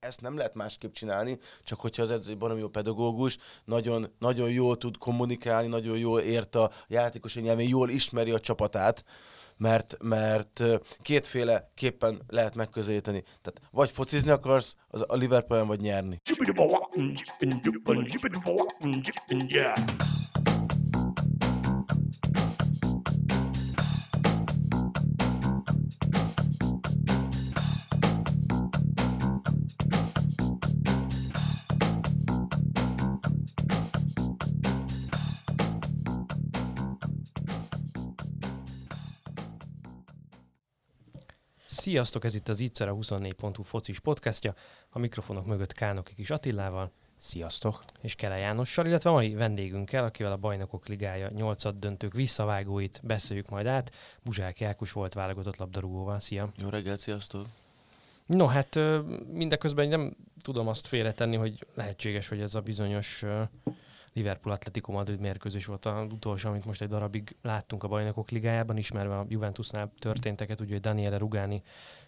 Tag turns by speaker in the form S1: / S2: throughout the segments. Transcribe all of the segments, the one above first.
S1: ezt nem lehet másképp csinálni, csak hogyha az edző baromi jó pedagógus, nagyon, nagyon jól tud kommunikálni, nagyon jól ért a játékos nyelvén, jól ismeri a csapatát, mert, mert kétféle képpen lehet megközelíteni. Tehát vagy focizni akarsz az a Liverpoolen, vagy nyerni.
S2: Sziasztok, ez itt az Ittszer a 24.hu focis podcastja, a mikrofonok mögött Kánok kis Attilával.
S3: Sziasztok!
S2: És Kele Jánossal, illetve mai vendégünkkel, akivel a Bajnokok Ligája 8 döntők visszavágóit beszéljük majd át. Buzsák Jákus volt válogatott labdarúgóval. Szia!
S1: Jó reggelt, sziasztok!
S2: No, hát mindeközben nem tudom azt félretenni, hogy lehetséges, hogy ez a bizonyos Liverpool Atletico Madrid mérkőzés volt az utolsó, amit most egy darabig láttunk a bajnokok ligájában, ismerve a Juventusnál történteket, ugye Daniele Rugani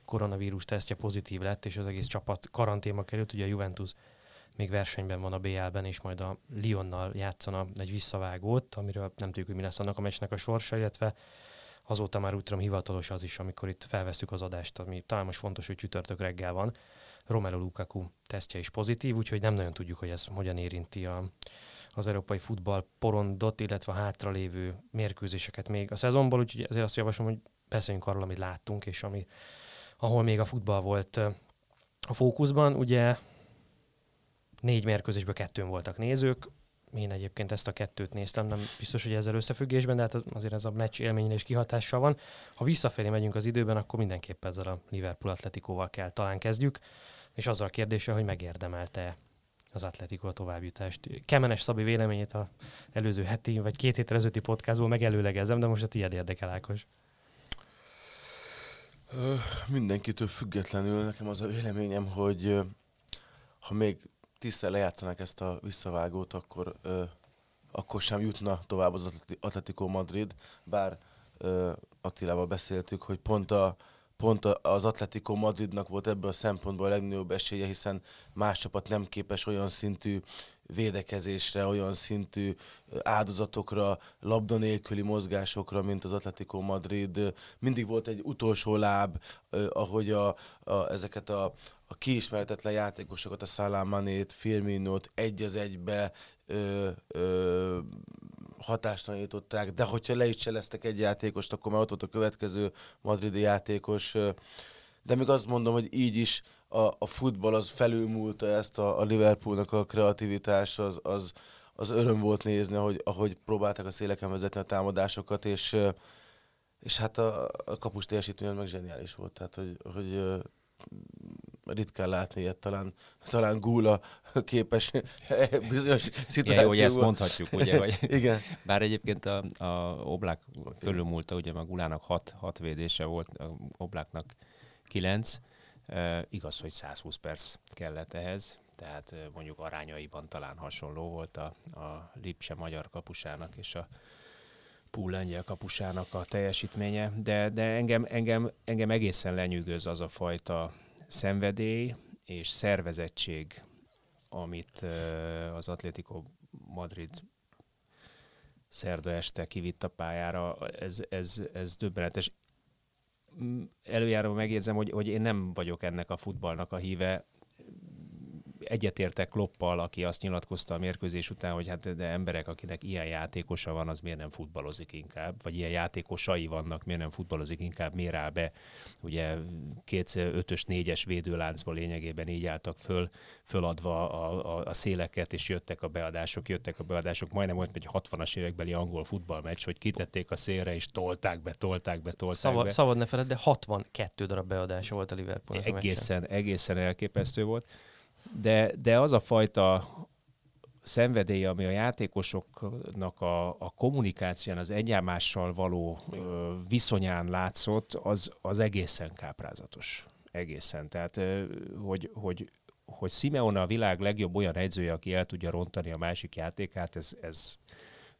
S2: koronavírus tesztje pozitív lett, és az egész csapat karanténba került, ugye a Juventus még versenyben van a BL-ben, és majd a Lyonnal játszana egy visszavágót, amiről nem tudjuk, hogy mi lesz annak a meccsnek a sorsa, illetve azóta már úgy tudom hivatalos az is, amikor itt felveszük az adást, ami talán most fontos, hogy csütörtök reggel van. Romelu Lukaku tesztje is pozitív, úgyhogy nem nagyon tudjuk, hogy ez hogyan érinti a, az európai futball porondot, illetve a hátralévő mérkőzéseket még a szezonból, úgyhogy ezért azt javaslom, hogy beszéljünk arról, amit láttunk, és ami, ahol még a futball volt a fókuszban. Ugye négy mérkőzésből kettőn voltak nézők, én egyébként ezt a kettőt néztem, nem biztos, hogy ezzel összefüggésben, de hát azért ez a meccs élményre is kihatással van. Ha visszafelé megyünk az időben, akkor mindenképp ezzel a Liverpool Atletikóval kell talán kezdjük, és azzal a kérdése, hogy megérdemelte az Atletico a továbbjutást. Kemenes Szabi véleményét a előző heti, vagy két héttel ezelőtti podcastból megelőlegezem, de most a tiéd érdekel, Ákos.
S1: Mindenkitől függetlenül nekem az a véleményem, hogy ha még tízszer lejátszanak ezt a visszavágót, akkor, akkor sem jutna tovább az Atletico Madrid, bár Attilával beszéltük, hogy pont a, pont az Atletico Madridnak volt ebből a szempontból a legnagyobb esélye, hiszen más csapat nem képes olyan szintű védekezésre, olyan szintű áldozatokra, labda nélküli mozgásokra, mint az Atletico Madrid. Mindig volt egy utolsó láb, ahogy a, a, ezeket a, a kiismeretetlen játékosokat, a Salamanét, Firminót egy az egybe hatástalanították, de hogyha le is cseleztek egy játékost, akkor már ott volt a következő madridi játékos. De még azt mondom, hogy így is a, a futball az felülmúlta ezt a, a Liverpoolnak a kreativitás, az, az, az öröm volt nézni, ahogy, ahogy próbálták a széleken vezetni a támadásokat, és, és hát a, a kapus teljesítmény meg zseniális volt. Tehát, hogy, hogy ritkán látni ilyet, talán, talán Gula képes bizonyos szituációban.
S3: Igen, hogy ezt mondhatjuk, ugye? Hogy
S1: Igen.
S3: Bár egyébként a, a Oblák fölülmúlta, ugye a Gulának hat, hat védése volt, a Obláknak kilenc. E, igaz, hogy 120 perc kellett ehhez, tehát mondjuk arányaiban talán hasonló volt a, a Lipse magyar kapusának és a Púl lengyel kapusának a teljesítménye, de, de engem, engem, engem egészen lenyűgöz az a fajta szenvedély és szervezettség, amit az Atlético Madrid szerda este kivitt a pályára, ez, ez, ez döbbenetes. Előjáróban megjegyzem, hogy, hogy én nem vagyok ennek a futballnak a híve, egyetértek Kloppal, aki azt nyilatkozta a mérkőzés után, hogy hát de emberek, akinek ilyen játékosa van, az miért nem futballozik inkább, vagy ilyen játékosai vannak, miért nem futballozik inkább, miért áll be. Ugye két ötös, négyes védőláncból lényegében így álltak föl, föladva a, a, a széleket, és jöttek a beadások, jöttek a beadások, majdnem olyan, hogy 60-as évekbeli angol futballmeccs, hogy kitették a szélre, és tolták be, tolták be, tolták
S2: szabad,
S3: be.
S2: Szabad ne feled, de 62 darab beadása volt a Liverpoolnak
S3: Egészen, egészen elképesztő volt de, de az a fajta szenvedély, ami a játékosoknak a, a kommunikáción, az egyámással való ö, viszonyán látszott, az, az egészen káprázatos. Egészen. Tehát, ö, hogy, hogy, hogy Simeone a világ legjobb olyan edzője, aki el tudja rontani a másik játékát, ez, ez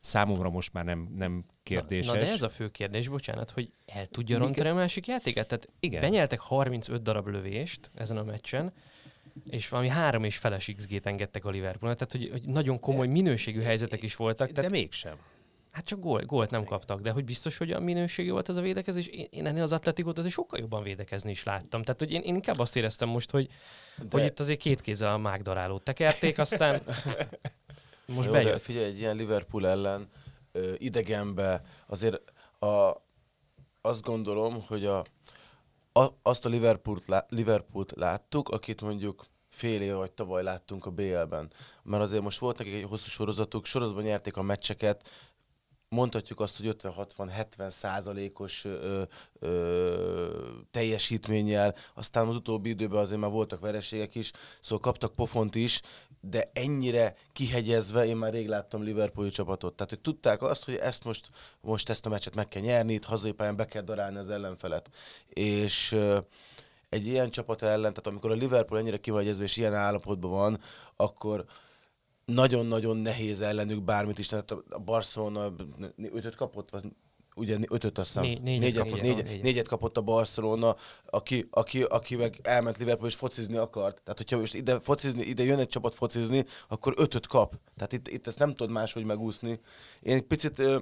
S3: számomra most már nem, nem kérdéses.
S2: Na, na de ez a fő kérdés, bocsánat, hogy el tudja rontani a másik játékát? Tehát Igen. benyeltek 35 darab lövést ezen a meccsen, és valami három és feles XG-t engedtek a Liverpoolnak, tehát hogy, hogy nagyon komoly minőségű helyzetek is voltak.
S3: De
S2: Tehát,
S3: mégsem.
S2: hát csak gól, gólt nem kaptak, de hogy biztos, hogy a minőségű volt ez a védekezés, én, én ennél az Atletikót azért sokkal jobban védekezni is láttam. Tehát, hogy én, én inkább azt éreztem most, hogy, de... hogy itt azért két kézzel a mágdarálót tekerték, aztán most
S1: Jó, de
S2: bejött.
S1: Figyelj, egy ilyen Liverpool ellen ö, idegenbe azért a, azt gondolom, hogy a, a, azt a Liverpoolt, lá, Liverpoolt láttuk, akit mondjuk fél éve vagy tavaly láttunk a BL-ben. Mert azért most volt nekik egy hosszú sorozatuk, sorozatban nyerték a meccseket, mondhatjuk azt, hogy 50-60-70 százalékos teljesítménnyel, aztán az utóbbi időben azért már voltak vereségek is, szóval kaptak pofont is, de ennyire kihegyezve én már rég láttam Liverpooli csapatot. Tehát ők tudták azt, hogy ezt most, most ezt a meccset meg kell nyerni, itt hazai pályán be kell darálni az ellenfelet. És ö, egy ilyen csapat ellen, tehát amikor a Liverpool ennyire kivagyezve és ilyen állapotban van, akkor nagyon-nagyon nehéz ellenük bármit is. Tehát a Barcelona ötöt kapott, vagy ugye ötöt azt hiszem,
S2: Né- négyet
S1: négyet,
S2: kapott,
S1: négyet,
S2: négyet.
S1: négyet, négyet kapott a Barcelona, aki, aki, aki meg elment Liverpool és focizni akart. Tehát, hogyha most ide, focizni, ide jön egy csapat focizni, akkor ötöt kap. Tehát itt, itt ezt nem tudod máshogy megúszni. Én picit ö,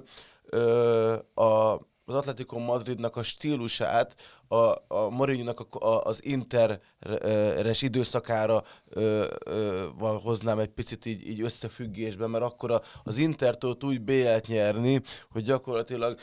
S1: ö, a, az Atletico Madridnak a stílusát a, a Mourinho-nak a, a, az interes időszakára ö, ö, hoznám egy picit így, így összefüggésbe, mert akkor a, az Inter tudott úgy BL-t nyerni, hogy gyakorlatilag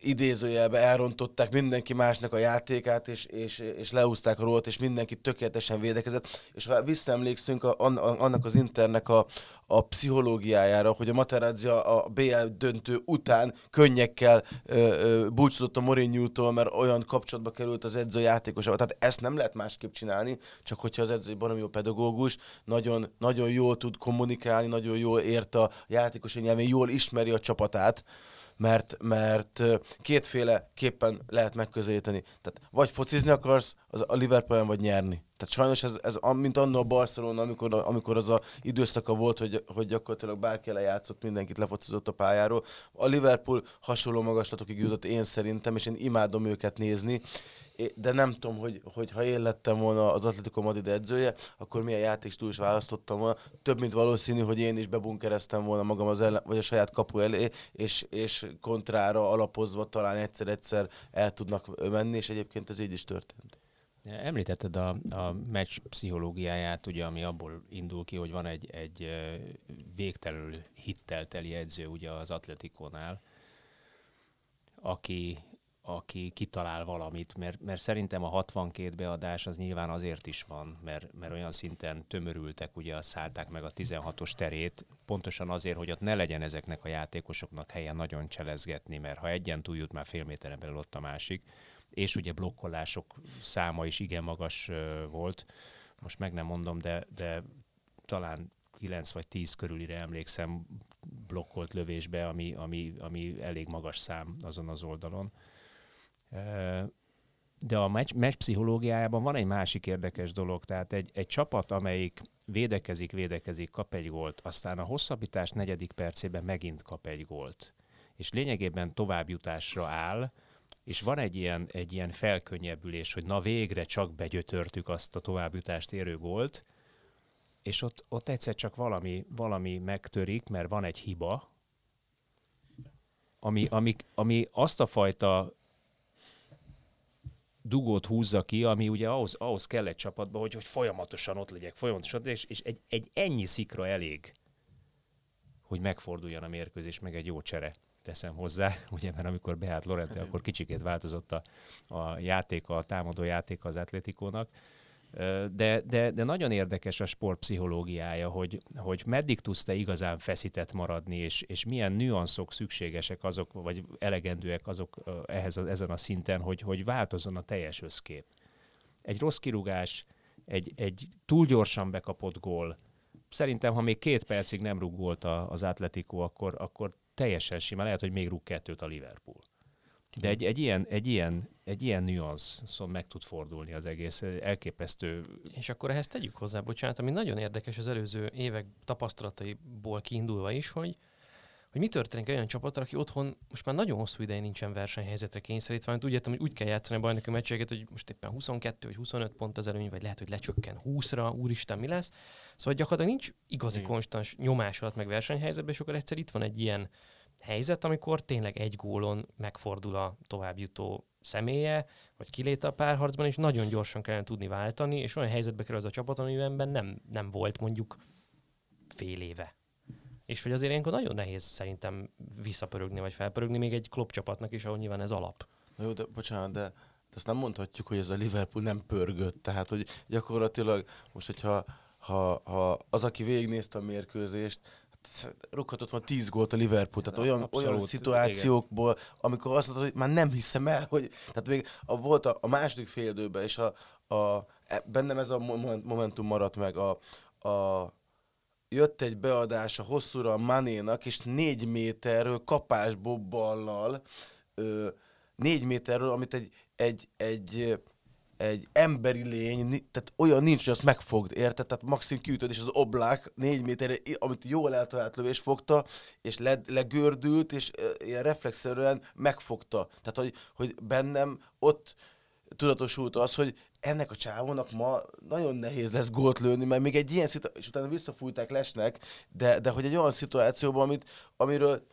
S1: idézőjelbe elrontották mindenki másnak a játékát, és, és, és leúzták a rót, és mindenki tökéletesen védekezett. És ha visszaemlékszünk a, a, annak az Internek a, a pszichológiájára, hogy a Materazzi a, BL döntő után könnyekkel ö, ö, búcsúzott a Mourinho-tól, mert olyan kapcsolatba került az edző játékosával. Tehát ezt nem lehet másképp csinálni, csak hogyha az edző baromi jó pedagógus, nagyon, nagyon jól tud kommunikálni, nagyon jól ért a játékos nyelvén, jól ismeri a csapatát, mert, mert kétféle képpen lehet megközelíteni. Tehát vagy focizni akarsz az a Liverpoolen, vagy nyerni. Tehát sajnos ez, ez mint annól a Barcelona, amikor, amikor az a időszaka volt, hogy, hogy gyakorlatilag bárki lejátszott, mindenkit lefocizott a pályáról. A Liverpool hasonló magaslatokig jutott én szerintem, és én imádom őket nézni, de nem tudom, hogy, hogy ha én lettem volna az Atletico Madrid edzője, akkor milyen játékstílus választottam volna. Több mint valószínű, hogy én is bebunkereztem volna magam az ellen, vagy a saját kapu elé, és, és kontrára alapozva talán egyszer-egyszer el tudnak menni, és egyébként ez így is történt.
S3: Említetted a, a meccs pszichológiáját, ugye, ami abból indul ki, hogy van egy, egy végtelenül hittel teli edző ugye az Atletikónál, aki, aki kitalál valamit, mert, mert szerintem a 62 beadás az nyilván azért is van, mert, mert olyan szinten tömörültek, ugye szállták meg a 16-os terét, pontosan azért, hogy ott ne legyen ezeknek a játékosoknak helyen nagyon cselezgetni, mert ha egyen túljut, már fél méteren belül ott a másik, és ugye blokkolások száma is igen magas volt, most meg nem mondom, de, de talán 9 vagy 10 körülire emlékszem blokkolt lövésbe, ami, ami, ami elég magas szám azon az oldalon. De a meccs, meccs pszichológiájában van egy másik érdekes dolog, tehát egy, egy csapat, amelyik védekezik, védekezik, kap egy gólt, aztán a hosszabbítás negyedik percében megint kap egy gólt, és lényegében továbbjutásra áll, és van egy ilyen, egy ilyen felkönnyebbülés, hogy na végre csak begyötörtük azt a továbbjutást érő gólt, és ott, ott egyszer csak valami, valami megtörik, mert van egy hiba, ami, ami, ami azt a fajta dugót húzza ki, ami ugye ahhoz, ahhoz kell egy csapatba, hogy, hogy folyamatosan ott legyek, folyamatosan, és, és egy, egy ennyi szikra elég, hogy megforduljon a mérkőzés, meg egy jó csere teszem hozzá, ugye, mert amikor beállt Lorente, akkor kicsikét változott a, a játéka, a támadó játéka az Atletikónak. De, de, de nagyon érdekes a sport pszichológiája, hogy, hogy meddig tudsz te igazán feszített maradni, és, és milyen nüanszok szükségesek azok, vagy elegendőek azok ehhez ezen a szinten, hogy, hogy változzon a teljes összkép. Egy rossz kirúgás, egy, egy túl gyorsan bekapott gól, szerintem, ha még két percig nem rúg gólt az Atletico, akkor, akkor teljesen sima, lehet, hogy még rúg kettőt a Liverpool. De egy, egy, ilyen, egy, ilyen, egy ilyen nüansz szóval meg tud fordulni az egész elképesztő.
S2: És akkor ehhez tegyük hozzá, bocsánat, ami nagyon érdekes az előző évek tapasztalataiból kiindulva is, hogy hogy mi történik olyan csapatra, aki otthon most már nagyon hosszú ideje nincsen versenyhelyzetre kényszerítve, mert úgy értem, hogy úgy kell játszani a bajnoki meccseket, hogy most éppen 22 vagy 25 pont az előny, vagy lehet, hogy lecsökken 20-ra, úristen, mi lesz. Szóval gyakorlatilag nincs igazi
S1: Igen.
S2: konstans nyomás alatt meg versenyhelyzetben, és akkor egyszer itt van egy ilyen helyzet, amikor tényleg egy gólon megfordul a továbbjutó személye, vagy kilét a párharcban, és nagyon gyorsan kellene tudni váltani, és olyan helyzetbe kerül az a csapat, amiben nem, nem volt mondjuk fél éve. És hogy azért ilyenkor nagyon nehéz szerintem visszapörögni, vagy felpörögni még egy klub csapatnak is, ahol nyilván ez alap.
S1: Na jó, de bocsánat, de, azt nem mondhatjuk, hogy ez a Liverpool nem pörgött. Tehát, hogy gyakorlatilag most, hogyha ha, ha az, aki végignézte a mérkőzést, rúghatott van 10 gólt a Liverpool, tehát olyan,
S3: Abszolút,
S1: olyan szituációkból, amikor azt mondod, hogy már nem hiszem el, hogy tehát még a, volt a, a második fél időben, és a, a, e- bennem ez a moment- momentum maradt meg, a, a jött egy beadás a hosszúra a Manénak, és négy méterről kapásból ballal, ö, négy méterről, amit egy, egy, egy, egy emberi lény, tehát olyan nincs, hogy azt megfogd, érted? Tehát maximum kiütöd, és az oblák négy méterre, amit jól eltalált lövés fogta, és le, legördült, és ilyen reflexzerűen megfogta. Tehát, hogy, hogy bennem ott tudatosult az, hogy ennek a csávónak ma nagyon nehéz lesz gólt lőni, mert még egy ilyen szituáció, és utána visszafújták lesnek, de, de hogy egy olyan szituációban, amit, amiről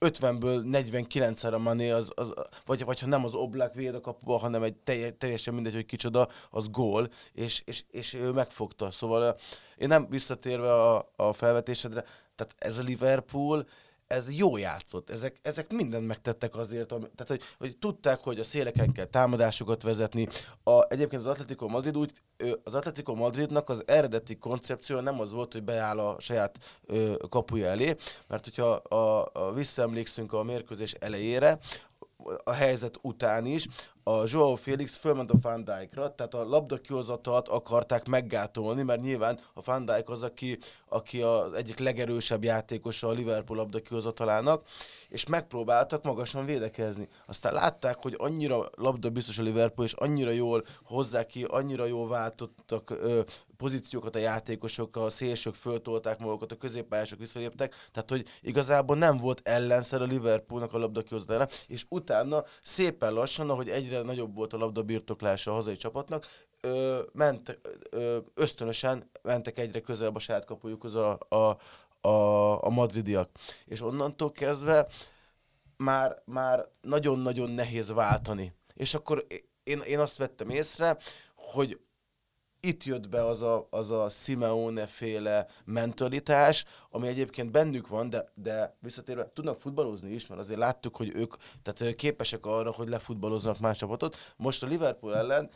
S1: 50-ből 49-szer a Mané, az, az, vagy, vagy ha nem az Oblak véd a kapuba, hanem egy telje, teljesen mindegy, hogy kicsoda, az gól, és, és, és ő megfogta. Szóval én nem visszatérve a, a felvetésedre, tehát ez a Liverpool, ez jó játszott. Ezek, ezek mindent megtettek azért, ami, tehát hogy, hogy tudták, hogy a széleken kell támadásokat vezetni. A, egyébként az Atletico Madrid úgy, az Atletico Madridnak az eredeti koncepció nem az volt, hogy beáll a saját ö, kapuja elé, mert hogyha a, a, visszaemlékszünk a mérkőzés elejére, a helyzet után is, a Joao Félix fölment a Van Dijkra, tehát a labda kihozatalt akarták meggátolni, mert nyilván a Van Dijk az, aki, aki az egyik legerősebb játékosa a Liverpool labda kihozatalának, és megpróbáltak magasan védekezni. Aztán látták, hogy annyira labda biztos a Liverpool, és annyira jól hozzá ki, annyira jól váltottak ö, pozíciókat a játékosok, a szélsők föltolták magukat, a középpályások visszaléptek, tehát hogy igazából nem volt ellenszer a Liverpoolnak a labda és utána szépen lassan, ahogy egyre nagyobb volt a labda birtoklása a hazai csapatnak, ö, ment, ö, ösztönösen mentek egyre közelebb a saját kapujukhoz a, a, a, a madridiak. És onnantól kezdve már, már nagyon-nagyon nehéz váltani. És akkor én, én azt vettem észre, hogy itt jött be az a, az a Simeone féle mentalitás, ami egyébként bennük van, de, de visszatérve tudnak futballozni is, mert azért láttuk, hogy ők tehát képesek arra, hogy lefutballoznak más csapatot. Most a Liverpool ellen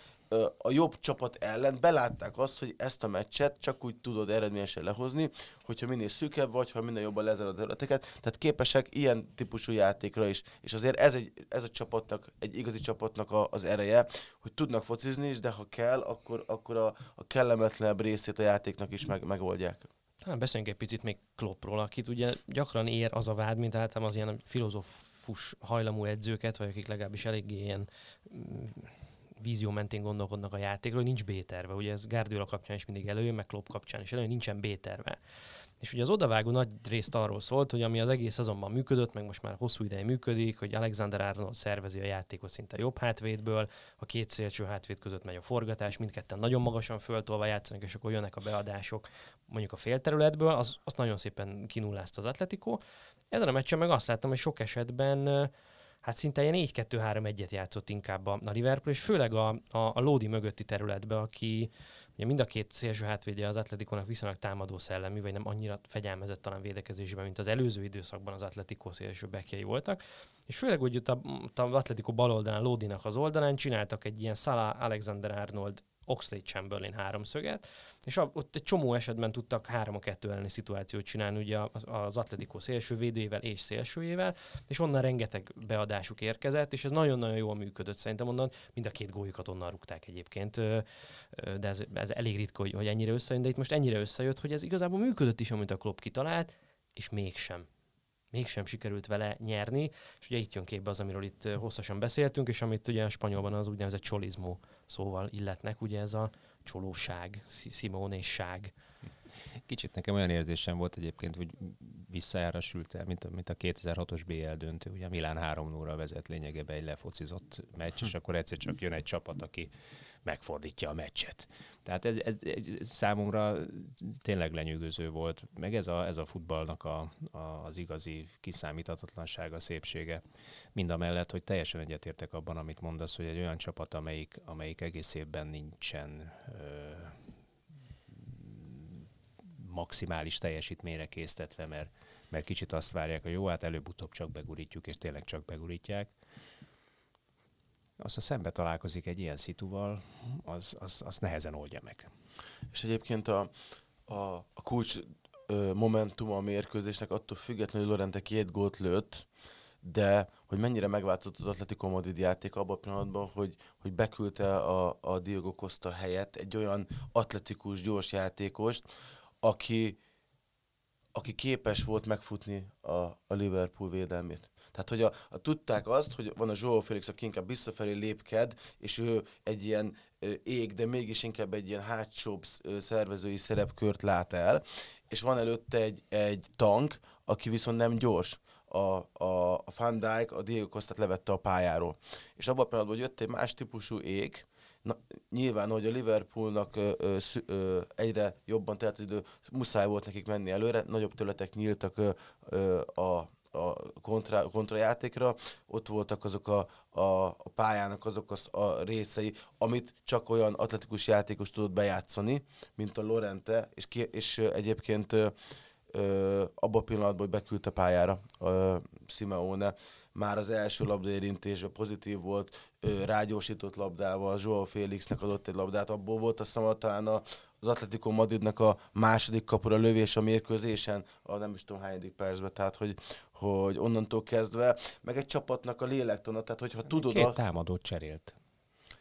S1: a jobb csapat ellen belátták azt, hogy ezt a meccset csak úgy tudod eredményesen lehozni, hogyha minél szűkebb vagy, ha minél jobban lezárod a területeket. Tehát képesek ilyen típusú játékra is. És azért ez, egy, ez a csapatnak, egy igazi csapatnak a, az ereje, hogy tudnak focizni is, de ha kell, akkor, akkor a, a kellemetlenebb részét a játéknak is meg, megoldják.
S2: Talán beszéljünk egy picit még Kloppról, akit ugye gyakran ér az a vád, mint általában az ilyen filozófus hajlamú edzőket, vagy akik legalábbis eléggé ilyen mm, vízió mentén gondolkodnak a játékról, hogy nincs B-terve. Ugye ez Guardiola kapcsán is mindig előjön, meg Klopp kapcsán is előjön, nincsen B-terve. És ugye az odavágó nagy részt arról szólt, hogy ami az egész szezonban működött, meg most már hosszú ideje működik, hogy Alexander Arnold szervezi a játékot szinte jobb hátvédből, a két szélső hátvéd között megy a forgatás, mindketten nagyon magasan föltolva játszanak, és akkor jönnek a beadások mondjuk a félterületből, az, azt nagyon szépen kinullázta az Atletico. Ezen a meccsen meg azt láttam, hogy sok esetben hát szinte ilyen 4-2-3-1-et játszott inkább a, a Liverpool, és főleg a, a, a Lodi mögötti területbe, aki ugye mind a két szélső hátvédje az Atletikónak viszonylag támadó szellemű, vagy nem annyira fegyelmezett talán védekezésben, mint az előző időszakban az Atletikó szélső bekjei voltak. És főleg úgy ott az Atletico bal oldalán, Lodinak az oldalán csináltak egy ilyen Salah, Alexander Arnold, Oxlade Chamberlain háromszöget, és ott egy csomó esetben tudtak 3 a 2 elleni szituációt csinálni ugye az, az Atletico szélső védőjével és szélsőjével, és onnan rengeteg beadásuk érkezett, és ez nagyon-nagyon jól működött szerintem onnan, mind a két góljukat onnan rúgták egyébként, de ez, ez elég ritka, hogy, hogy ennyire összejön, de itt most ennyire összejött, hogy ez igazából működött is, amit a Klopp kitalált, és mégsem mégsem sikerült vele nyerni, és ugye itt jön képbe az, amiről itt hosszasan beszéltünk, és amit ugye a spanyolban az úgynevezett csolizmó szóval illetnek, ugye ez a csolóság, szi- szimónésság.
S3: Kicsit nekem olyan érzésem volt egyébként, hogy visszajára sült el, mint a, mint a 2006-os BL döntő. Ugye Milán 3 0 vezet lényegében egy lefocizott meccs, és akkor egyszer csak jön egy csapat, aki megfordítja a meccset. Tehát ez, ez, ez számomra tényleg lenyűgöző volt, meg ez a, ez a futballnak a, a, az igazi kiszámíthatatlansága, szépsége. Mind a mellett, hogy teljesen egyetértek abban, amit mondasz, hogy egy olyan csapat, amelyik, amelyik egész évben nincsen ö, maximális teljesítményre késztetve, mert, mert kicsit azt várják, hogy jó, hát előbb-utóbb csak begurítjuk, és tényleg csak begurítják az, ha szembe találkozik egy ilyen szituval, az, az, az nehezen oldja meg.
S1: És egyébként a, a, a kulcs momentum a mérkőzésnek attól függetlenül, hogy Lorente két gólt lőtt, de hogy mennyire megváltozott az Atletico Madrid játék abban a pillanatban, hogy, hogy beküldte a, a Diego Costa helyett egy olyan atletikus, gyors játékost, aki, aki képes volt megfutni a, a Liverpool védelmét. Tehát, hogy a, a, tudták azt, hogy van a Joao Felix, aki inkább visszafelé lépked, és ő egy ilyen ég, de mégis inkább egy ilyen hátsóbb szervezői szerepkört lát el, és van előtte egy, egy tank, aki viszont nem gyors. A, a, a Van Dijk a Diego Costát levette a pályáról. És abban a pillanatban, hogy jött egy más típusú ég, Na, nyilván, hogy a Liverpoolnak ö, ö, ö, egyre jobban telt idő, muszáj volt nekik menni előre, nagyobb területek nyíltak ö, ö, a a kontra, kontrajátékra, ott voltak azok a, a, a pályának azok a, a részei, amit csak olyan atletikus játékos tudott bejátszani, mint a Lorente, és, ki, és egyébként ö, abban a pillanatban, hogy beküldte pályára ö, Simeone, már az első labdaérintésben pozitív volt, ö, rágyorsított labdával, Joao Félixnek adott egy labdát, abból volt azt hiszem talán a, az Atletico Madridnak a második kapura lövés a mérkőzésen, a nem is tudom hányadik percben, tehát hogy, hogy onnantól kezdve, meg egy csapatnak a lélektona, tehát hogyha tudod...
S3: Két a... támadót cserélt.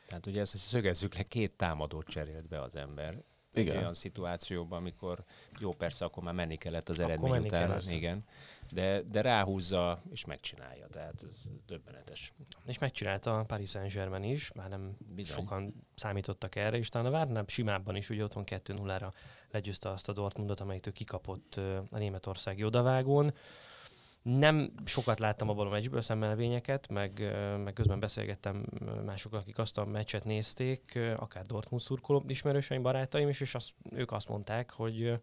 S3: Tehát ugye ezt szögezzük le, két támadót cserélt be az ember. Igen. olyan szituációban, amikor jó persze, akkor már menni kellett az eredmény után. Igen de, de ráhúzza és megcsinálja, tehát ez döbbenetes.
S2: És megcsinálta a Paris Saint-Germain is, már nem Bizony. sokan számítottak erre, és talán a Várnál simábban is, ugye otthon 2-0-ra legyőzte azt a Dortmundot, amelyiktől kikapott a németországi odavágón. Nem sokat láttam abban a meccsből szemmelvényeket, meg, meg közben beszélgettem másokkal, akik azt a meccset nézték, akár Dortmund szurkoló ismerőseim, barátaim is, és azt, ők azt mondták, hogy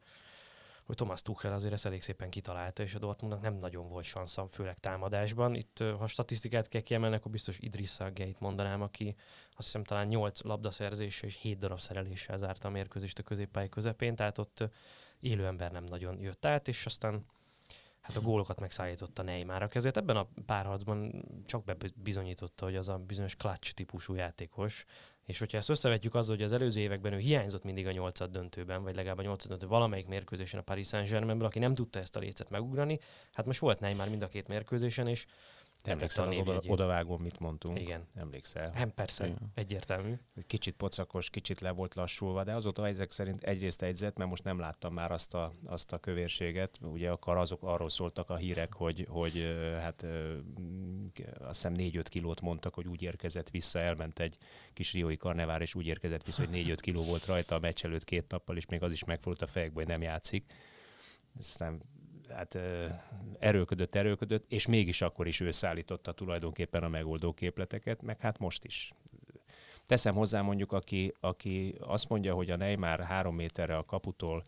S2: hogy Thomas Tuchel azért ezt elég szépen kitalálta, és a Dortmundnak nem nagyon volt sansza, főleg támadásban. Itt, ha statisztikát kell kiemelni, akkor biztos Idrissa Geit mondanám, aki azt hiszem talán 8 labdaszerzése és 7 darab szereléssel zárta a mérkőzést a középpály közepén, tehát ott élő ember nem nagyon jött át, és aztán hát a gólokat megszállította Neymar, aki ezért ebben a párharcban csak bebizonyította, hogy az a bizonyos clutch típusú játékos, és hogyha ezt összevetjük azzal, hogy az előző években ő hiányzott mindig a nyolcad döntőben, vagy legalább a nyolcad döntő valamelyik mérkőzésen a Paris Saint-Germainből, aki nem tudta ezt a lécet megugrani, hát most volt Neymar mind a két mérkőzésen, és
S3: te emlékszel az oda, odavágón, mit mondtunk?
S2: Igen.
S3: Emlékszel?
S2: Nem, persze, Igen. egyértelmű.
S3: Kicsit pocakos, kicsit le volt lassulva, de azóta ezek szerint egyrészt egyzett, mert most nem láttam már azt a, azt a kövérséget. Ugye akkor azok arról szóltak a hírek, hogy, hogy hát azt hiszem 4-5 kilót mondtak, hogy úgy érkezett vissza, elment egy kis riói karnevár, és úgy érkezett vissza, hogy 4-5 kiló volt rajta a meccs előtt két nappal, és még az is megfordult a fejekbe, hogy nem játszik. Aztán hát erőködött, erőködött, és mégis akkor is ő szállította tulajdonképpen a megoldó képleteket, meg hát most is. Teszem hozzá mondjuk, aki, aki azt mondja, hogy a Neymar három méterre a kaputól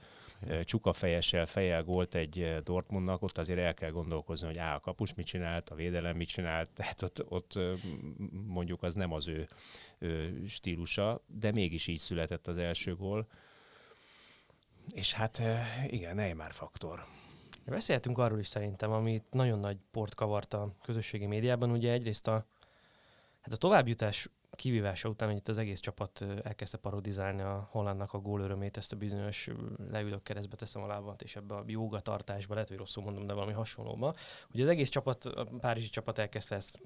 S3: csukafejessel fejel gólt egy Dortmundnak, ott azért el kell gondolkozni, hogy á, a kapus mit csinált, a védelem mit csinált, tehát ott, ott mondjuk az nem az ő, ő stílusa, de mégis így született az első gól. És hát igen, Neymar faktor.
S2: Beszélhetünk arról is szerintem, amit nagyon nagy port kavart a közösségi médiában. Ugye egyrészt a, hát a továbbjutás kivívása után, hogy itt az egész csapat elkezdte parodizálni a Hollandnak a gólörömét, ezt a bizonyos leülök keresztbe teszem a lábamat, és ebbe a jóga tartásba, lehet, hogy rosszul mondom, de valami hasonlóba. Ugye az egész csapat, a párizsi csapat elkezdte ezt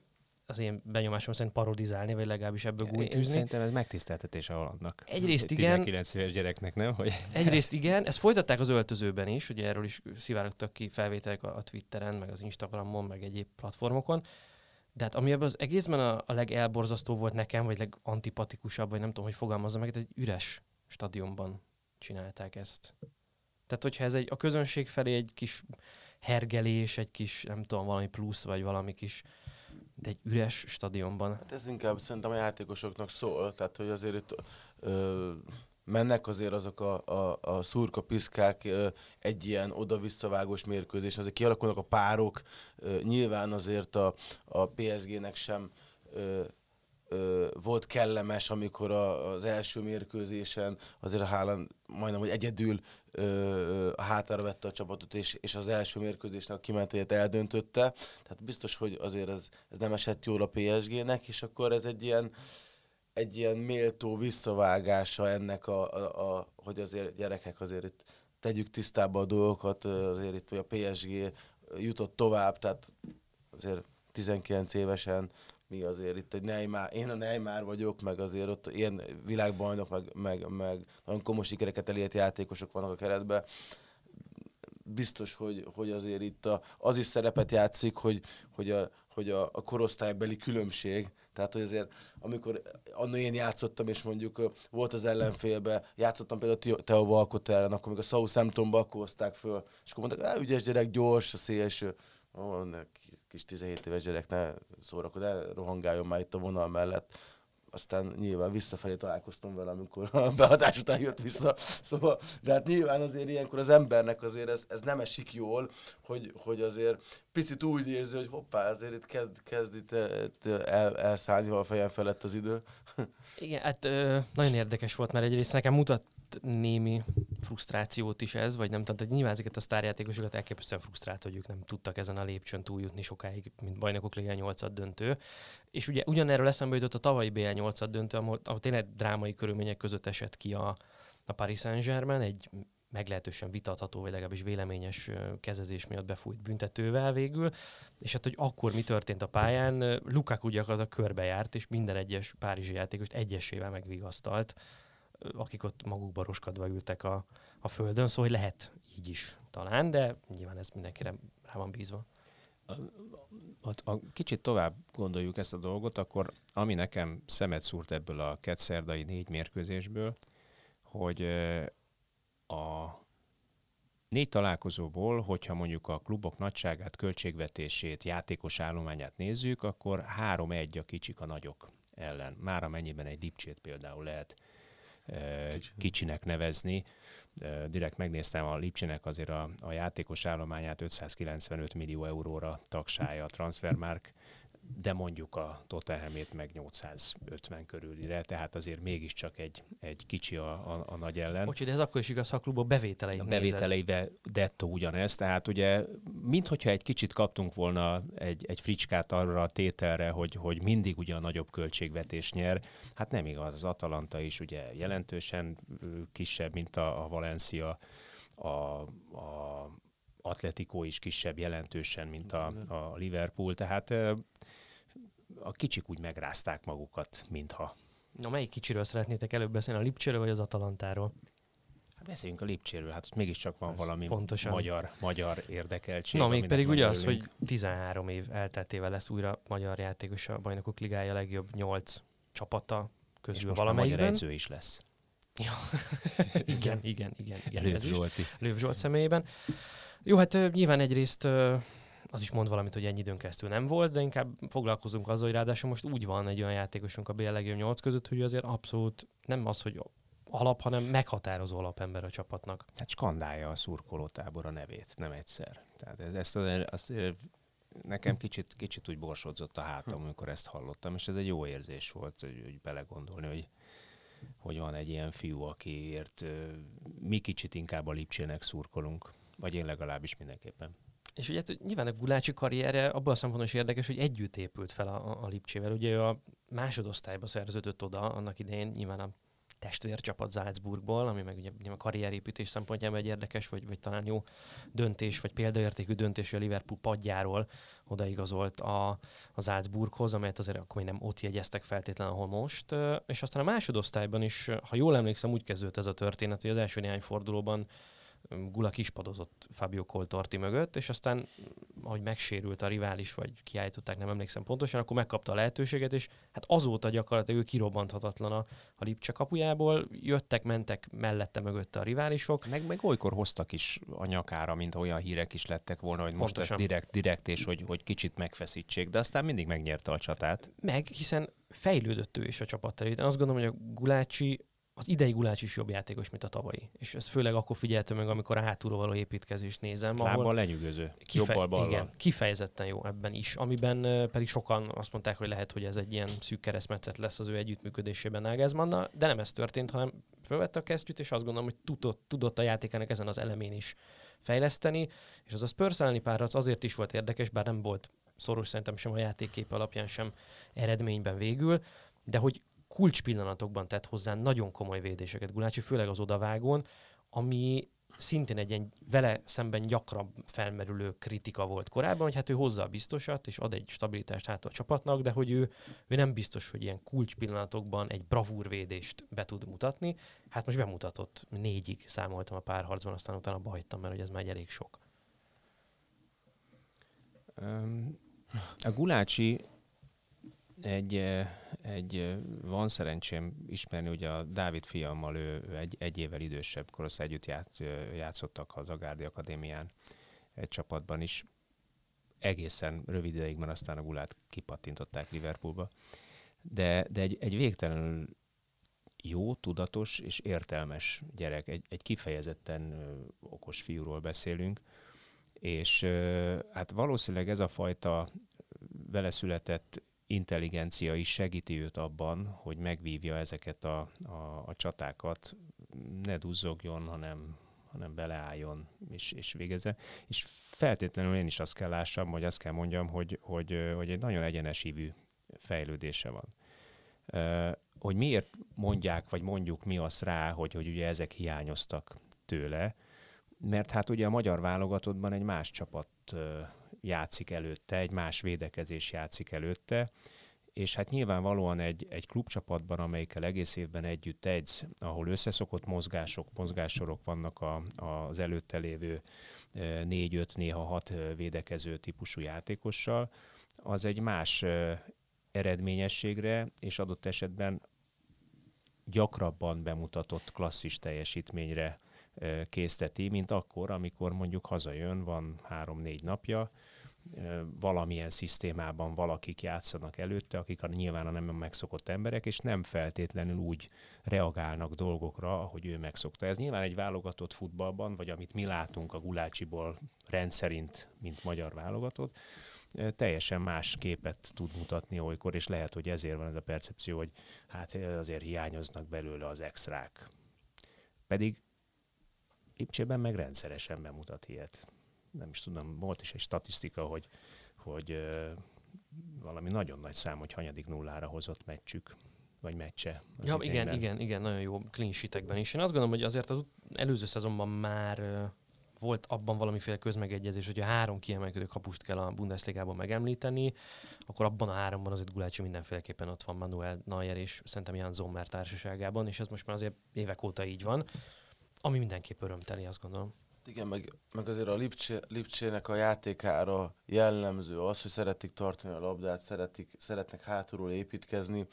S2: az én benyomásom szerint parodizálni, vagy legalábbis ebből gúnyt tűzni.
S3: Szerintem ez megtiszteltetés a Hollandnak.
S2: Egyrészt igen.
S3: 19 éves gyereknek, nem? Hogy...
S2: Egyrészt igen, ezt folytatták az öltözőben is, ugye erről is szivárogtak ki felvételek a, Twitteren, meg az Instagramon, meg egyéb platformokon. De hát ami ebben az egészben a, a legelborzasztó volt nekem, vagy legantipatikusabb, vagy nem tudom, hogy fogalmazza meg, egy üres stadionban csinálták ezt. Tehát, hogyha ez egy, a közönség felé egy kis hergelés, egy kis, nem tudom, valami plusz, vagy valami kis, de egy üres stadionban.
S1: Hát ez inkább szerintem a játékosoknak szól, tehát hogy azért itt ö, mennek azért azok a, a, a szurka piszkák egy ilyen oda-visszavágós mérkőzés, azért kialakulnak a párok, nyilván azért a, a PSG-nek sem ö, ö, volt kellemes, amikor a, az első mérkőzésen azért a Haaland majdnem, hogy egyedül ö, hátára vette a csapatot, és, és az első mérkőzésnek a kimenetét eldöntötte. Tehát biztos, hogy azért ez, ez nem esett jól a PSG-nek, és akkor ez egy ilyen, egy ilyen méltó visszavágása ennek, a, a, a, hogy azért gyerekek azért itt tegyük tisztába a dolgokat, azért itt a PSG jutott tovább, tehát azért 19 évesen mi azért itt egy Neymar, én a Neymar vagyok, meg azért ott ilyen világbajnok, meg, meg, meg nagyon komoly sikereket elért játékosok vannak a keretben. Biztos, hogy, hogy azért itt a, az is szerepet játszik, hogy, hogy, a, hogy a, a korosztálybeli különbség, tehát, hogy azért, amikor annól én játszottam, és mondjuk volt az ellenfélbe, játszottam például Theo Walcott ellen, akkor még a Southamptonba akkor hozták föl, és akkor mondták, ügyes gyerek, gyors, a szélső. Ó, kis 17 éves gyerek ne szórakod, ne rohangáljon már itt a vonal mellett. Aztán nyilván visszafelé találkoztam vele, amikor a beadás után jött vissza. Szóval, de hát nyilván azért ilyenkor az embernek azért ez, ez nem esik jól, hogy, hogy azért picit úgy érzi, hogy hoppá, azért itt kezd, kezd itt el, elszállni a fejem felett az idő.
S2: Igen, hát ö, nagyon érdekes volt, mert egyrészt nekem mutat némi frusztrációt is ez, vagy nem tehát nyilván ezeket a sztárjátékosokat elképesztően frusztrált, hogy ők nem tudtak ezen a lépcsőn túljutni sokáig, mint bajnokok Liga 8 döntő. És ugye ugyanerről eszembe jutott a tavalyi BL 8 döntő, ahol, ahol tényleg drámai körülmények között esett ki a, a Paris Saint-Germain, egy meglehetősen vitatható, vagy legalábbis véleményes kezezés miatt befújt büntetővel végül, és hát, hogy akkor mi történt a pályán, Lukaku gyakorlatilag körbejárt, és minden egyes párizsi játékost egyesével megvigasztalt, akik ott magukba roskadva ültek a, a földön, szóval hogy lehet így is talán, de nyilván ez mindenkire rá van bízva.
S3: Ha a kicsit tovább gondoljuk ezt a dolgot, akkor ami nekem szemet szúrt ebből a ketszerdai négy mérkőzésből, hogy a négy találkozóból, hogyha mondjuk a klubok nagyságát, költségvetését, játékos állományát nézzük, akkor három-egy a kicsik a nagyok ellen. Már amennyiben egy dipcsét például lehet kicsinek nevezni. Direkt megnéztem a Lipcsinek azért a, a játékos állományát 595 millió euróra tagsálja a Transfermark, de mondjuk a Tottenhamét meg 850 körülire, tehát azért mégiscsak egy, egy kicsi a, a, a nagy ellen.
S2: Bocsi, de ez akkor is igaz, ha a klubok bevételeit A
S3: bevételeivel dettó ugyanez, tehát ugye minthogyha egy kicsit kaptunk volna egy, egy fricskát arra a tételre, hogy, hogy mindig ugye a nagyobb költségvetés nyer, hát nem igaz, az Atalanta is ugye jelentősen kisebb, mint a, a Valencia, a, a Atletico is kisebb jelentősen, mint a, a Liverpool, tehát a kicsik úgy megrázták magukat, mintha.
S2: Na, melyik kicsiről szeretnétek előbb beszélni, a Lipcséről vagy az Atalantáról?
S3: Hát beszéljünk a Lipcséről, hát ott mégiscsak van valami Pontosan. magyar, magyar érdekeltség.
S2: Na, még pedig ugye az, hogy 13 év elteltével lesz újra magyar játékos a Bajnokok Ligája legjobb 8 csapata közül És valamelyikben. magyar
S3: edző is lesz.
S2: Ja. igen, igen, igen. igen
S3: Lőv Zsolti.
S2: Lőv Zsolt személyében. Jó, hát nyilván egyrészt az is mond valamit, hogy ennyi időn keresztül nem volt, de inkább foglalkozunk azzal, hogy ráadásul most úgy van egy olyan játékosunk a BL legjobb 8 között, hogy azért abszolút nem az, hogy alap, hanem meghatározó alapember a csapatnak.
S3: Hát skandálja a szurkolótábor a nevét, nem egyszer. Tehát ez, ezt az, az, nekem kicsit, kicsit úgy borsodzott a hátam, amikor ezt hallottam, és ez egy jó érzés volt, hogy, hogy belegondolni, hogy hogy van egy ilyen fiú, akiért mi kicsit inkább a Lipcsének szurkolunk. Vagy én legalábbis mindenképpen.
S2: És ugye hát, nyilván a Gulácsi karriere abban a szempontból is érdekes, hogy együtt épült fel a, a Lipcsével. Ugye ő a másodosztályba szerződött oda annak idején, nyilván a testvércsapat Salzburgból, ami meg ugye a karrierépítés szempontjából egy érdekes, vagy, vagy talán jó döntés, vagy példaértékű döntés, hogy a Liverpool padjáról odaigazolt a, a Salzburghoz, amelyet azért akkor még nem ott jegyeztek feltétlenül, ahol most. És aztán a másodosztályban is, ha jól emlékszem, úgy kezdődött ez a történet, hogy az első néhány fordulóban Gula kispadozott Fabio Coltorti mögött, és aztán, ahogy megsérült a rivális, vagy kiállították, nem emlékszem pontosan, akkor megkapta a lehetőséget, és hát azóta gyakorlatilag ő kirobbanthatatlan a, a Lipcse kapujából, jöttek, mentek mellette mögötte a riválisok.
S3: Meg, meg olykor hoztak is a nyakára, mint olyan hírek is lettek volna, hogy most pontosan. ez direkt, direkt és hogy, hogy kicsit megfeszítsék, de aztán mindig megnyerte a csatát.
S2: Meg, hiszen fejlődött ő is a csapat Én azt gondolom, hogy a Gulácsi az idei Gulács is jobb játékos, mint a tavalyi. És ez főleg akkor figyeltem meg, amikor a hátulról való építkezést nézem.
S3: Lábbal ahol lenyűgöző.
S2: Kife- jobbal, Igen, kifejezetten jó ebben is. Amiben pedig sokan azt mondták, hogy lehet, hogy ez egy ilyen szűk keresztmetszet lesz az ő együttműködésében Nágázmannal, de nem ez történt, hanem fölvette a kesztyűt, és azt gondolom, hogy tudott, tudott a játékának ezen az elemén is fejleszteni, és az a Spurs elleni párharc azért is volt érdekes, bár nem volt szoros szerintem sem a játékkép alapján, sem eredményben végül, de hogy kulcs pillanatokban tett hozzá nagyon komoly védéseket Gulácsi, főleg az odavágón, ami szintén egy ilyen vele szemben gyakran felmerülő kritika volt korábban, hogy hát ő hozza a biztosat, és ad egy stabilitást hát a csapatnak, de hogy ő, ő nem biztos, hogy ilyen kulcs pillanatokban egy bravúrvédést be tud mutatni. Hát most bemutatott, négyig számoltam a párharcban, aztán utána bajtam, mert hogy ez már egy elég sok.
S3: A Gulácsi egy, egy, van szerencsém ismerni, hogy a Dávid fiammal ő, egy, egy évvel idősebb korosz együtt ját, játszottak az Agárdi Akadémián egy csapatban is. Egészen rövid ideig, mert aztán a Gulát kipattintották Liverpoolba. De, de egy, egy végtelenül jó, tudatos és értelmes gyerek. Egy, egy kifejezetten ö, okos fiúról beszélünk, és ö, hát valószínűleg ez a fajta vele született intelligencia is segíti őt abban, hogy megvívja ezeket a, a, a csatákat, ne duzzogjon, hanem, hanem beleálljon és, és végezze. És feltétlenül én is azt kell lássam, vagy azt kell mondjam, hogy, hogy, hogy egy nagyon egyenes hívű fejlődése van. Hogy miért mondják, vagy mondjuk mi azt rá, hogy, hogy ugye ezek hiányoztak tőle, mert hát ugye a magyar válogatottban egy más csapat játszik előtte, egy más védekezés játszik előtte, és hát nyilvánvalóan egy, egy klubcsapatban, amelyikkel egész évben együtt edz, ahol összeszokott mozgások, mozgássorok vannak a, az előtte lévő négy-öt, néha hat védekező típusú játékossal, az egy más eredményességre, és adott esetben gyakrabban bemutatott klasszis teljesítményre készteti, mint akkor, amikor mondjuk hazajön, van három-négy napja, valamilyen szisztémában valakik játszanak előtte, akik a nyilván a nem megszokott emberek, és nem feltétlenül úgy reagálnak dolgokra, ahogy ő megszokta. Ez nyilván egy válogatott futballban, vagy amit mi látunk a Gulácsiból rendszerint, mint magyar válogatott, teljesen más képet tud mutatni olykor, és lehet, hogy ezért van ez a percepció, hogy hát azért hiányoznak belőle az extrák. Pedig Lipcsében meg rendszeresen bemutat ilyet nem is tudom, volt is egy statisztika, hogy, hogy valami nagyon nagy szám, hogy hanyadik nullára hozott meccsük, vagy meccse.
S2: Ja, igen, igen, igen, nagyon jó clean sheetekben is. Én azt gondolom, hogy azért az előző szezonban már volt abban valamiféle közmegegyezés, hogy a három kiemelkedő kapust kell a Bundesligában megemlíteni, akkor abban a háromban azért Gulácsi mindenféleképpen ott van Manuel Neuer és szerintem Jan Zommer társaságában, és ez most már azért évek óta így van, ami mindenképp örömteli, azt gondolom.
S1: Igen, meg, meg azért a Lipcse, Lipcsének a játékára jellemző az, hogy szeretik tartani a labdát, szeretik, szeretnek hátulról építkezni.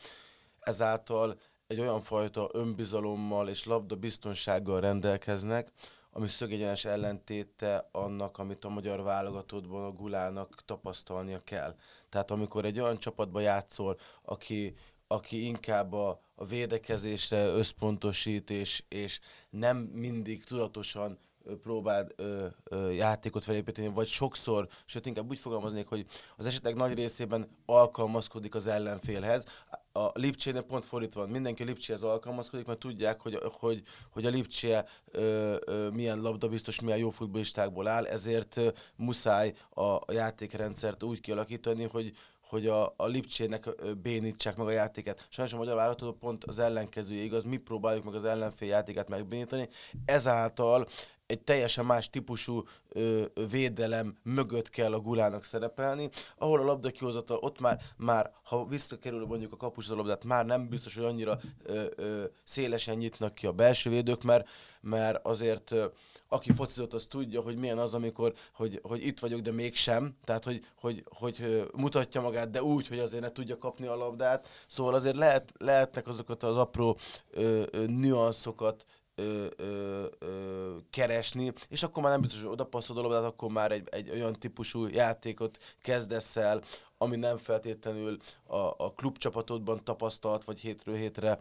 S1: Ezáltal egy olyan fajta önbizalommal és labda biztonsággal rendelkeznek, ami szögegyenes ellentéte annak, amit a magyar válogatottban a Gulának tapasztalnia kell. Tehát amikor egy olyan csapatba játszol, aki, aki inkább a, a védekezésre összpontosít, és, és nem mindig tudatosan próbáld ö, ö, játékot felépíteni, vagy sokszor, sőt inkább úgy fogalmaznék, hogy az esetek nagy részében alkalmazkodik az ellenfélhez. A Lipcsénél pont fordítva van, mindenki a Lipcséhez alkalmazkodik, mert tudják, hogy, hogy, hogy a Lipcsé ö, ö, milyen labdabiztos, milyen jó futbolistákból áll, ezért ö, muszáj a, a játékrendszert úgy kialakítani, hogy, hogy a, a Lipcsének bénítsák meg a játéket. Sajnos a magyar válogatott pont az ellenkezője igaz, mi próbáljuk meg az ellenfél játékát megbénítani, ezáltal egy teljesen más típusú ö, védelem mögött kell a gulának szerepelni, ahol a labda kihozata, ott már, már ha visszakerül mondjuk a kapus a labdát, már nem biztos, hogy annyira ö, ö, szélesen nyitnak ki a belső védők, mert, mert azért ö, aki focizott, az tudja, hogy milyen az, amikor, hogy, hogy itt vagyok, de mégsem. Tehát, hogy, hogy, hogy mutatja magát, de úgy, hogy azért ne tudja kapni a labdát. Szóval azért lehet, lehetnek azokat az apró ö, ö, nüanszokat ö, ö, ö, keresni, és akkor már nem biztos, hogy oda passzol a labdát, akkor már egy, egy olyan típusú játékot kezdesz el, ami nem feltétlenül a, a klubcsapatodban tapasztalt, vagy hétről hétre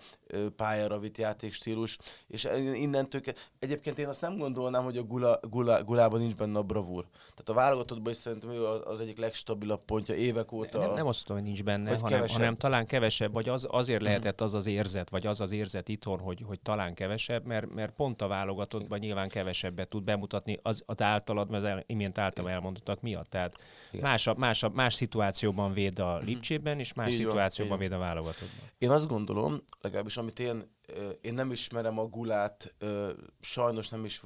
S1: pályára vitt játékstílus, és innentől egyébként én azt nem gondolnám, hogy a gula, gula, gulában nincs benne a bravúr. Tehát a válogatottban is szerintem ő az egyik legstabilabb pontja évek óta.
S3: Nem, nem azt mondom, hogy nincs benne, hanem, kevesebb. hanem talán kevesebb, vagy az, azért mhm. lehetett az az érzet, vagy az az érzet itthon, hogy, hogy talán kevesebb, mert, mert pont a válogatottban nyilván kevesebbet tud bemutatni az, az általad, mert az imént általam elmondottak miatt. Tehát más, a, más, a, más szituáció szituációban véd a. Lipcsében, és más így szituációban véd a válogatottban.
S1: Én azt gondolom, legalábbis amit én, én nem ismerem a gulát, sajnos nem is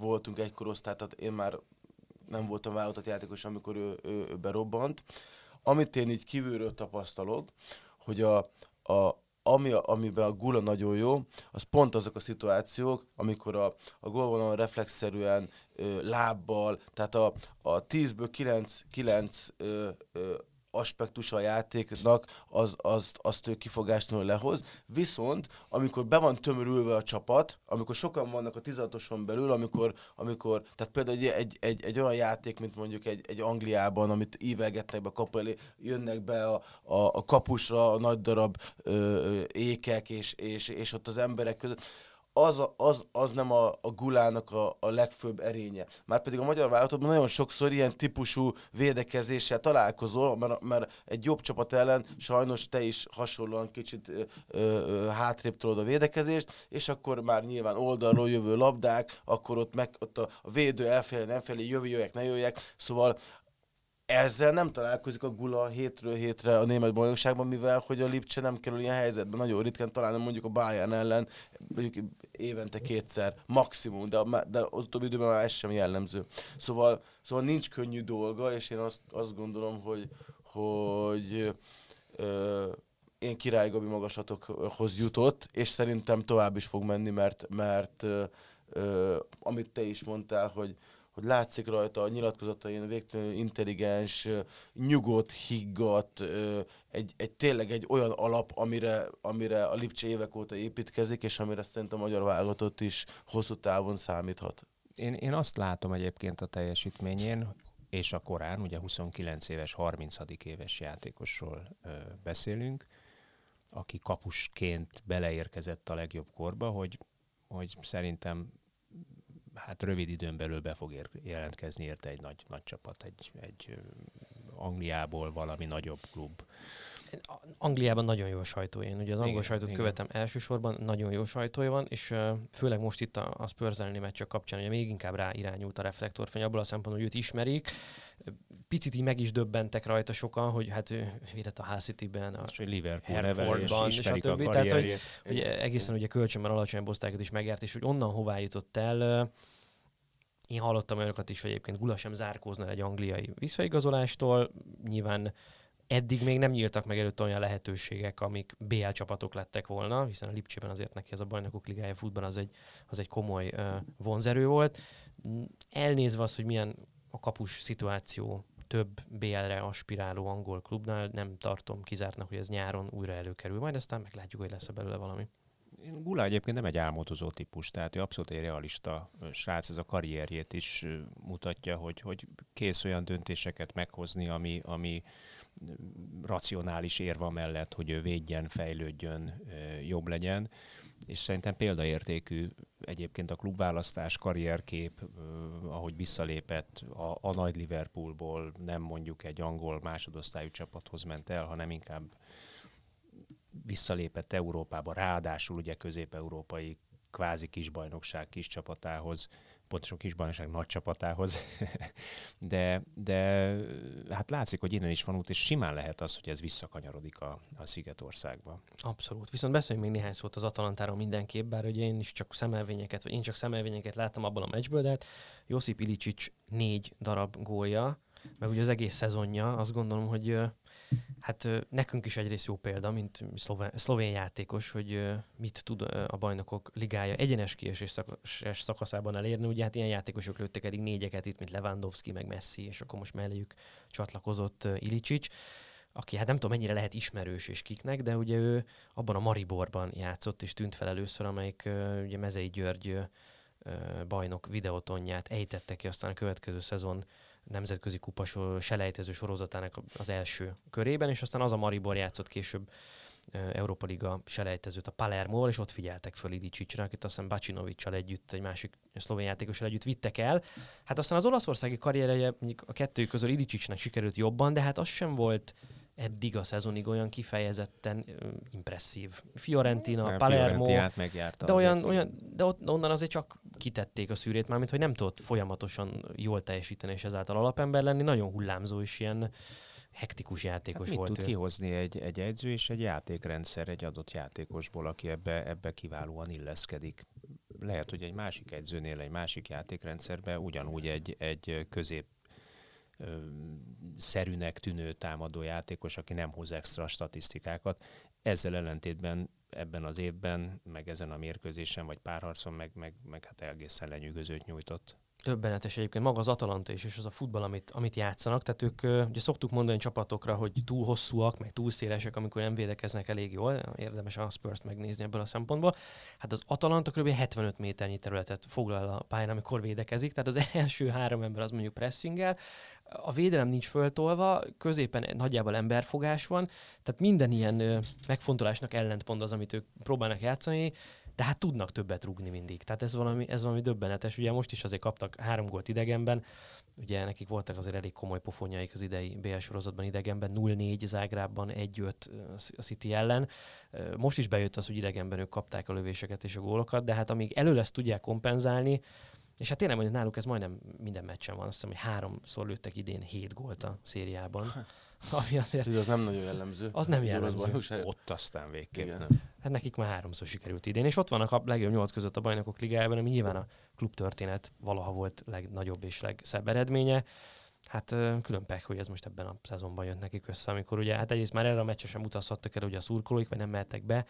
S1: voltunk egy korosztály, tehát én már nem voltam válogatott játékos, amikor ő, ő, ő berobbant. Amit én így kívülről tapasztalok, hogy a, a, ami, amiben a gula nagyon jó, az pont azok a szituációk, amikor a, a gólvonalon reflexzerűen ö, lábbal, tehát a, a 10-ből 9, 9 ö, ö, aspektusa a játéknak, az, az, azt ő kifogástalanul lehoz. Viszont, amikor be van tömörülve a csapat, amikor sokan vannak a 16 belül, amikor, amikor tehát például egy, egy, egy, egy olyan játék, mint mondjuk egy, egy Angliában, amit ívelgetnek be kapu elé, jönnek be a, a, a kapusra a nagy darab ö, ékek, és, és, és ott az emberek között, az, a, az, az nem a, a gulának a, a legfőbb erénye. Márpedig a magyar válogatottban nagyon sokszor ilyen típusú védekezéssel találkozol, mert, mert egy jobb csapat ellen sajnos te is hasonlóan kicsit ö, ö, hátrébb tudod a védekezést, és akkor már nyilván oldalról jövő labdák, akkor ott, meg, ott a, védő elfelé, nem felé, jövő, jöjjek, ne jöjjek, szóval ezzel nem találkozik a Gula hétről hétre a német bajnokságban, mivel hogy a Lipcse nem kerül ilyen helyzetbe. Nagyon ritkán talán mondjuk a Bayern ellen, mondjuk évente kétszer, maximum, de, de az utóbbi időben már ez sem jellemző. Szóval, szóval nincs könnyű dolga, és én azt, azt gondolom, hogy, hogy ö, én Király Gabi magaslatokhoz jutott, és szerintem tovább is fog menni, mert, mert ö, ö, amit te is mondtál, hogy, hogy látszik rajta a nyilatkozatain végtelenül intelligens, nyugodt, higgadt, egy, egy, tényleg egy olyan alap, amire, amire a Lipcse évek óta építkezik, és amire szerintem a magyar válogatott is hosszú távon számíthat.
S3: Én, én azt látom egyébként a teljesítményén, és a korán, ugye 29 éves, 30. éves játékosról ö, beszélünk, aki kapusként beleérkezett a legjobb korba, hogy, hogy szerintem hát rövid időn belül be fog ér- jelentkezni érte egy nagy, nagy csapat, egy, egy Angliából valami nagyobb klub.
S2: Angliában nagyon jó a sajtó. Én ugye az angol igen, sajtót igen. követem elsősorban, nagyon jó sajtója van, és főleg most itt a, a Spurs elleni meccsek kapcsán, ugye még inkább rá irányult a reflektorfény, abból a szempontból, hogy őt ismerik. Picit így meg is döbbentek rajta sokan, hogy hát ő védett a Hull City-ben, a
S3: hogy Liverpool
S2: Herfordban, stb. Tehát, hogy, hogy egészen ugye kölcsönben alacsony osztályokat is megjárt, és hogy onnan hová jutott el, én hallottam olyanokat is, hogy egyébként Gula sem zárkózna egy angliai visszaigazolástól. Nyilván eddig még nem nyíltak meg előtt olyan lehetőségek, amik BL csapatok lettek volna, hiszen a Lipcsében azért neki ez a bajnokok ligája futban az egy, az egy komoly uh, vonzerő volt. Elnézve az, hogy milyen a kapus szituáció több BL-re aspiráló angol klubnál, nem tartom kizártnak, hogy ez nyáron újra előkerül, majd aztán meglátjuk, hogy lesz-e belőle valami.
S3: Gula egyébként nem egy álmodozó típus, tehát ő abszolút egy realista srác, ez a karrierjét is mutatja, hogy, hogy kész olyan döntéseket meghozni, ami, ami racionális érva mellett, hogy ő védjen, fejlődjön, jobb legyen. És szerintem példaértékű egyébként a klubválasztás, karrierkép, ahogy visszalépett a, a nagy Liverpoolból, nem mondjuk egy angol másodosztályú csapathoz ment el, hanem inkább visszalépett Európába, ráadásul ugye közép-európai kvázi kisbajnokság kis csapatához, pontosan kisbajnokság nagy csapatához, de, de hát látszik, hogy innen is van út, és simán lehet az, hogy ez visszakanyarodik a, a Szigetországba.
S2: Abszolút. Viszont beszéljünk még néhány szót az Atalantáról mindenképp, bár ugye én is csak szemelvényeket, vagy én csak szemelvényeket láttam abban a meccsből, de hát Josip Ilicic négy darab gólja, meg ugye az egész szezonja, azt gondolom, hogy hát nekünk is egyrészt jó példa, mint szlovén, szlovén játékos, hogy mit tud a bajnokok ligája egyenes kiesés szakaszában elérni. Ugye hát ilyen játékosok lőttek eddig négyeket itt, mint Lewandowski, meg Messi, és akkor most melléjük csatlakozott Ilicic aki hát nem tudom mennyire lehet ismerős és kiknek, de ugye ő abban a Mariborban játszott és tűnt fel először, amelyik ugye Mezei György bajnok videotonját ejtette ki aztán a következő szezon nemzetközi kupas selejtező sorozatának az első körében, és aztán az a Maribor játszott később Európa Liga selejtezőt a Palermo, és ott figyeltek föl Idicsicsre, akit azt hiszem Bacinovicsal együtt, egy másik szlovén játékossal együtt vittek el. Hát aztán az olaszországi karrierje mondjuk a kettő közül Idicsicsnek sikerült jobban, de hát az sem volt eddig a szezonig olyan kifejezetten impresszív. Fiorentina, nem, Palermo, de, olyan, olyan, de ott, onnan azért csak kitették a szűrét, mármint hogy nem tudott folyamatosan jól teljesíteni és ezáltal alapember lenni, nagyon hullámzó és ilyen hektikus játékos hát mit volt.
S3: tud ő. kihozni egy, egy edző és egy játékrendszer egy adott játékosból, aki ebbe, ebbe kiválóan illeszkedik? Lehet, hogy egy másik edzőnél, egy másik játékrendszerbe ugyanúgy egy, egy közép szerűnek tűnő támadó játékos, aki nem hoz extra statisztikákat. Ezzel ellentétben ebben az évben, meg ezen a mérkőzésen, vagy párharcon, meg, meg, meg hát egészen lenyűgözőt nyújtott.
S2: Többenetes egyébként maga az Atalanta is, és az a futball, amit, amit játszanak. Tehát ők, ugye szoktuk mondani csapatokra, hogy túl hosszúak, meg túl szélesek, amikor nem védekeznek elég jól. Érdemes a Spurs-t megnézni ebből a szempontból. Hát az Atalanta kb. 75 méternyi területet foglal a pályán, amikor védekezik. Tehát az első három ember az mondjuk pressingel, a védelem nincs föltolva, középen nagyjából emberfogás van, tehát minden ilyen megfontolásnak ellentpont az, amit ők próbálnak játszani, de hát tudnak többet rugni mindig. Tehát ez valami, ez valami döbbenetes. Ugye most is azért kaptak három gólt idegenben, ugye nekik voltak azért elég komoly pofonjaik az idei BL sorozatban idegenben, 0-4 Zágrában, 1-5 a City ellen. Most is bejött az, hogy idegenben ők kapták a lövéseket és a gólokat, de hát amíg elő lesz tudják kompenzálni, és hát tényleg mondjuk náluk ez majdnem minden meccsen van, azt hiszem, hogy háromszor lőttek idén hét gólt a szériában.
S1: Ami azért... az nem nagyon jellemző.
S2: Az nem jellemző.
S3: Ott aztán végképp Igen. nem.
S2: Hát nekik már háromszor sikerült idén, és ott vannak a legjobb nyolc között a bajnokok ligájában, ami nyilván a klubtörténet valaha volt legnagyobb és legszebb eredménye. Hát külön pek, hogy ez most ebben a szezonban jött nekik össze, amikor ugye, hát egyrészt már erre a meccsre sem utazhattak el ugye a szurkolóik, vagy nem mehettek be,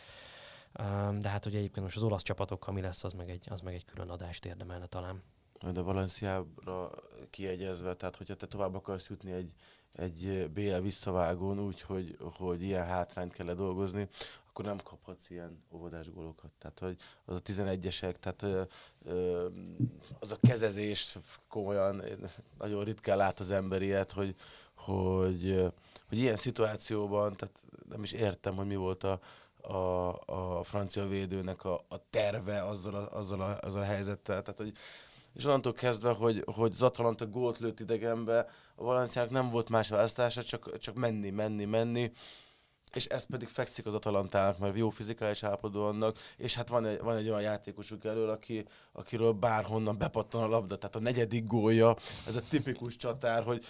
S2: de hát ugye egyébként most az olasz csapatokkal mi lesz, az meg egy, az meg egy külön adást érdemelne talán.
S1: De Valenciára kiegyezve, tehát hogyha te tovább akarsz jutni egy, egy BL visszavágón úgy, hogy, hogy ilyen hátrányt kell dolgozni, akkor nem kaphatsz ilyen óvodás gólokat. Tehát, hogy az a 11-esek, tehát ö, ö, az a kezezés komolyan, nagyon ritkán lát az ember ilyet, hogy, hogy, hogy ilyen szituációban, tehát nem is értem, hogy mi volt a, a, a francia védőnek a, a terve azzal a, azzal, a, azzal a helyzettel. Tehát, hogy, és onnantól kezdve, hogy, hogy az Atalanta gólt lőtt idegenbe, a Valenciának nem volt más választása, csak, csak menni, menni, menni és ez pedig fekszik az Atalantának, mert jó fizikális állapodó annak, és hát van egy, van egy olyan játékosuk elől, aki, akiről bárhonnan bepattan a labda, tehát a negyedik gólja, ez a tipikus csatár, hogy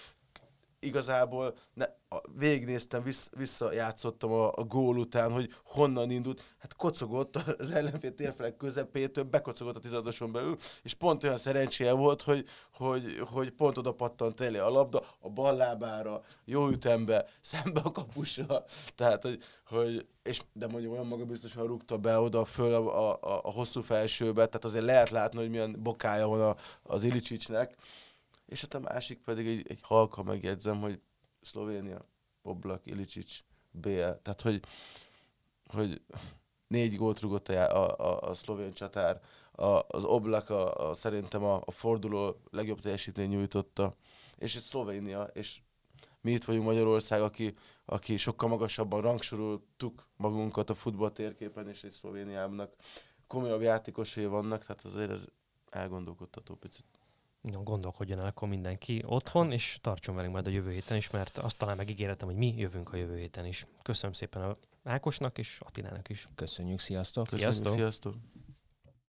S1: igazából ne, a, végignéztem, vissz, visszajátszottam a, a gól után, hogy honnan indult, hát kocogott az ellenfél térfelek közepétől, bekocogott a tizadoson belül, és pont olyan szerencséje volt, hogy, hogy, hogy pont oda pattant elé a labda, a bal lábára, jó ütembe, szembe a kapussal, tehát, hogy, hogy és, de mondjuk olyan magabiztosan rúgta be oda föl a, a, a hosszú felsőbe, tehát azért lehet látni, hogy milyen bokája van a, az Ilicsicsnek, és hát a másik pedig egy, egy halka megjegyzem, hogy Szlovénia, Oblak, Ilicic, BL, tehát hogy, hogy négy gólt rúgott a, a, a, szlovén csatár, a, az Oblak a, a, szerintem a, a forduló legjobb teljesítmény nyújtotta, és egy Szlovénia, és mi itt vagyunk Magyarország, aki, aki sokkal magasabban rangsoroltuk magunkat a futball térképen, és egy Szlovéniának komolyabb játékosai vannak, tehát azért ez elgondolkodtató picit.
S2: No, gondolkodjon el akkor mindenki otthon, és tartson velünk majd a jövő héten is, mert azt talán megígéretem, hogy mi jövünk a jövő héten is. Köszönöm szépen a Ákosnak és Attilának is.
S3: Köszönjük, sziasztok!
S1: Köszönjük, sziasztok! sziasztok.